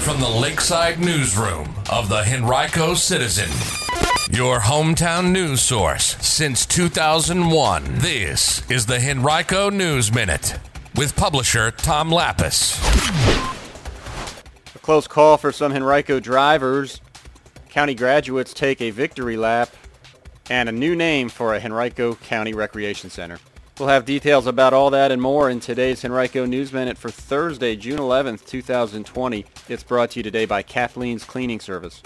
from the Lakeside Newsroom of the Henrico Citizen, your hometown news source since 2001. This is the Henrico News Minute with publisher Tom Lappas. A close call for some Henrico drivers. County graduates take a victory lap and a new name for a Henrico County Recreation Center. We'll have details about all that and more in today's Henrico News Minute for Thursday, June 11th, 2020. It's brought to you today by Kathleen's Cleaning Service.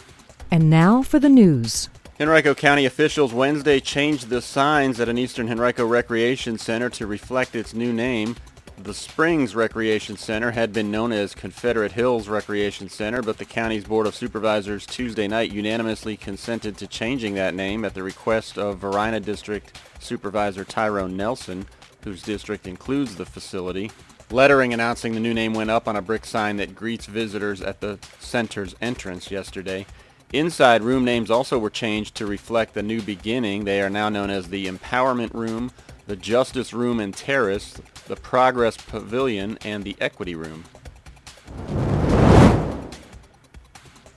And now for the news. Henrico County officials Wednesday changed the signs at an Eastern Henrico Recreation Center to reflect its new name. The Springs Recreation Center had been known as Confederate Hills Recreation Center, but the county's Board of Supervisors Tuesday night unanimously consented to changing that name at the request of Varina District Supervisor Tyrone Nelson, whose district includes the facility. Lettering announcing the new name went up on a brick sign that greets visitors at the center's entrance yesterday. Inside room names also were changed to reflect the new beginning. They are now known as the Empowerment Room, the Justice Room and Terrace, the Progress Pavilion, and the Equity Room.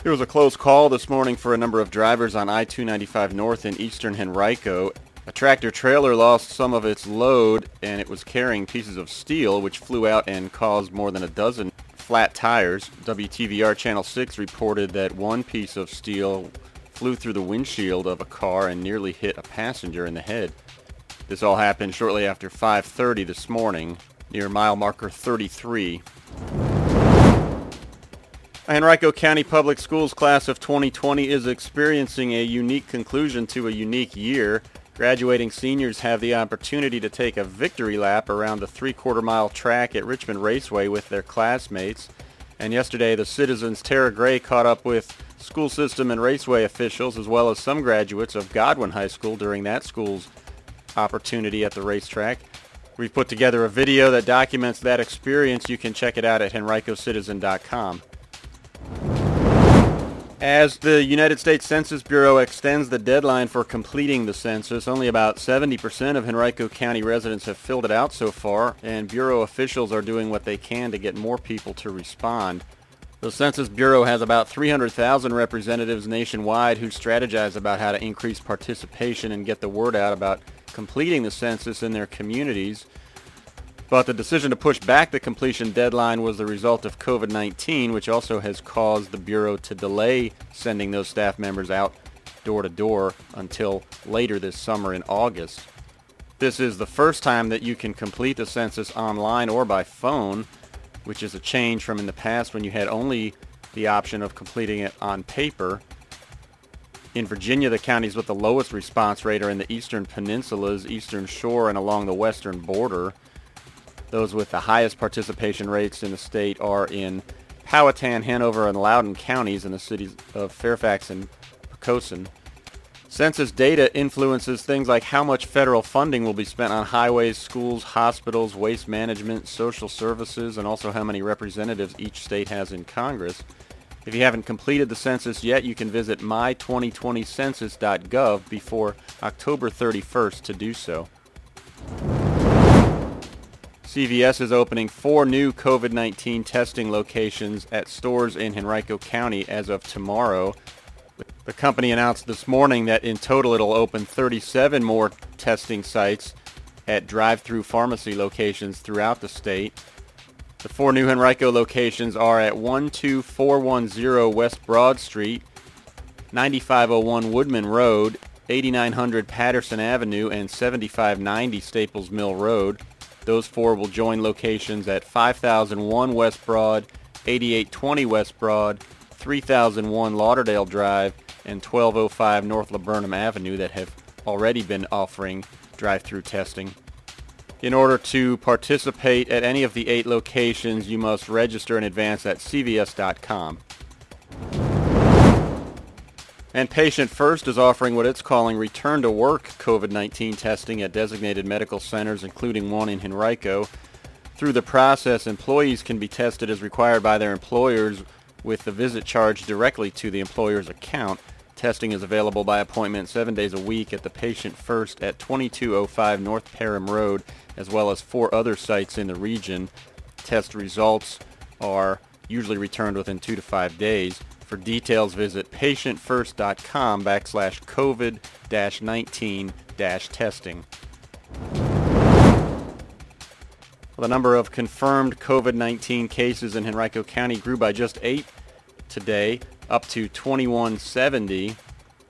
There was a close call this morning for a number of drivers on I-295 North in eastern Henrico. A tractor trailer lost some of its load and it was carrying pieces of steel which flew out and caused more than a dozen flat tires. WTVR Channel 6 reported that one piece of steel flew through the windshield of a car and nearly hit a passenger in the head. This all happened shortly after 5:30 this morning near mile marker 33. A Henrico County Public Schools class of 2020 is experiencing a unique conclusion to a unique year. Graduating seniors have the opportunity to take a victory lap around the three-quarter mile track at Richmond Raceway with their classmates. And yesterday, the Citizens Tara Gray caught up with school system and raceway officials as well as some graduates of Godwin High School during that school's opportunity at the racetrack. We've put together a video that documents that experience. You can check it out at henricocitizen.com. As the United States Census Bureau extends the deadline for completing the census, only about 70% of Henrico County residents have filled it out so far, and Bureau officials are doing what they can to get more people to respond. The Census Bureau has about 300,000 representatives nationwide who strategize about how to increase participation and get the word out about completing the census in their communities. But the decision to push back the completion deadline was the result of COVID-19, which also has caused the Bureau to delay sending those staff members out door to door until later this summer in August. This is the first time that you can complete the census online or by phone, which is a change from in the past when you had only the option of completing it on paper. In Virginia, the counties with the lowest response rate are in the eastern peninsulas, eastern shore, and along the western border. Those with the highest participation rates in the state are in Powhatan, Hanover, and Loudoun counties in the cities of Fairfax and Poquoson. Census data influences things like how much federal funding will be spent on highways, schools, hospitals, waste management, social services, and also how many representatives each state has in Congress. If you haven't completed the census yet, you can visit my2020census.gov before October 31st to do so. CVS is opening four new COVID-19 testing locations at stores in Henrico County as of tomorrow. The company announced this morning that in total it'll open 37 more testing sites at drive-through pharmacy locations throughout the state. The four new Henrico locations are at 12410 West Broad Street, 9501 Woodman Road, 8900 Patterson Avenue, and 7590 Staples Mill Road. Those four will join locations at 5001 West Broad, 8820 West Broad, 3001 Lauderdale Drive, and 1205 North Laburnum Avenue that have already been offering drive-through testing. In order to participate at any of the eight locations, you must register in advance at cvs.com. And Patient First is offering what it's calling return to work COVID-19 testing at designated medical centers, including one in Henrico. Through the process, employees can be tested as required by their employers with the visit charged directly to the employer's account. Testing is available by appointment seven days a week at the Patient First at 2205 North Parham Road, as well as four other sites in the region. Test results are usually returned within two to five days. For details, visit patientfirst.com backslash COVID-19 testing. Well, the number of confirmed COVID-19 cases in Henrico County grew by just eight today, up to 2170.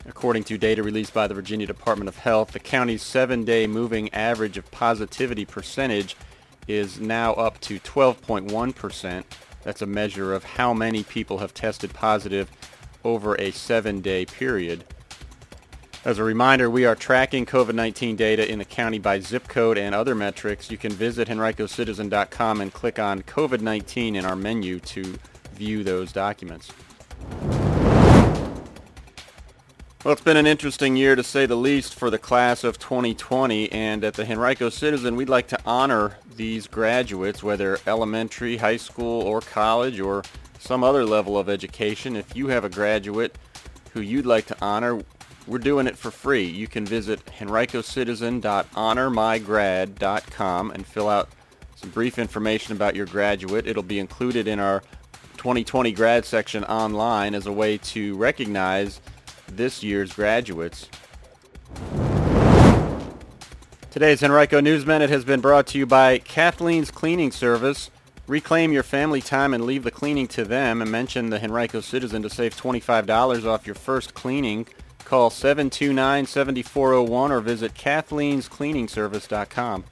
According to data released by the Virginia Department of Health, the county's seven-day moving average of positivity percentage is now up to 12.1%. That's a measure of how many people have tested positive over a seven-day period. As a reminder, we are tracking COVID-19 data in the county by zip code and other metrics. You can visit henricocitizen.com and click on COVID-19 in our menu to view those documents. Well, it's been an interesting year to say the least for the class of 2020, and at the Henrico Citizen, we'd like to honor these graduates, whether elementary, high school, or college, or some other level of education. If you have a graduate who you'd like to honor, we're doing it for free. You can visit henricocitizen.honormygrad.com and fill out some brief information about your graduate. It'll be included in our 2020 grad section online as a way to recognize this year's graduates. Today's Henrico News Minute has been brought to you by Kathleen's Cleaning Service. Reclaim your family time and leave the cleaning to them and mention the Henrico Citizen to save $25 off your first cleaning. Call 729-7401 or visit kathleenscleaningservice.com.